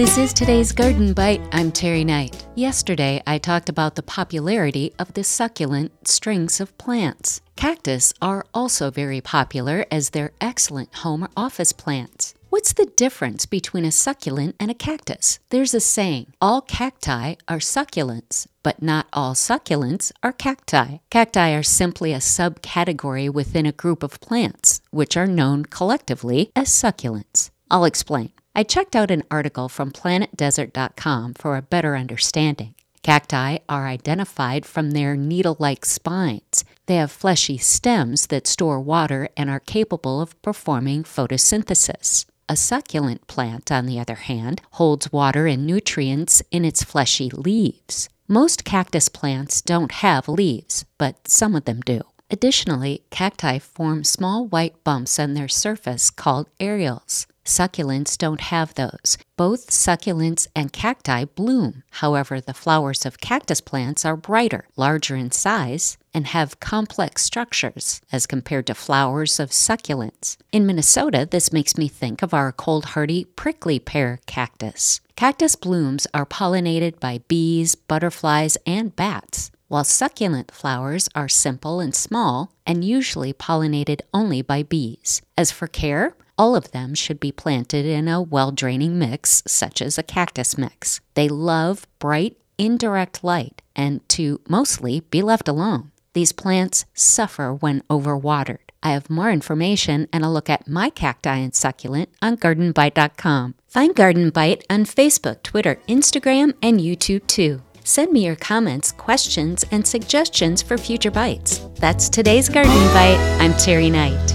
This is today's Garden Bite. I'm Terry Knight. Yesterday, I talked about the popularity of the succulent strings of plants. Cactus are also very popular as they're excellent home or office plants. What's the difference between a succulent and a cactus? There's a saying all cacti are succulents, but not all succulents are cacti. Cacti are simply a subcategory within a group of plants, which are known collectively as succulents. I'll explain. I checked out an article from planetdesert.com for a better understanding. Cacti are identified from their needle like spines. They have fleshy stems that store water and are capable of performing photosynthesis. A succulent plant, on the other hand, holds water and nutrients in its fleshy leaves. Most cactus plants don't have leaves, but some of them do. Additionally, cacti form small white bumps on their surface called areoles. Succulents don't have those. Both succulents and cacti bloom. However, the flowers of cactus plants are brighter, larger in size, and have complex structures as compared to flowers of succulents. In Minnesota, this makes me think of our cold hardy prickly pear cactus. Cactus blooms are pollinated by bees, butterflies, and bats while succulent flowers are simple and small and usually pollinated only by bees. As for care, all of them should be planted in a well draining mix, such as a cactus mix. They love bright, indirect light and to mostly be left alone. These plants suffer when overwatered. I have more information and a look at my cacti and succulent on gardenbite.com. Find Garden Bite on Facebook, Twitter, Instagram, and YouTube too. Send me your comments, questions, and suggestions for future bites. That's today's Garden Bite. I'm Terry Knight.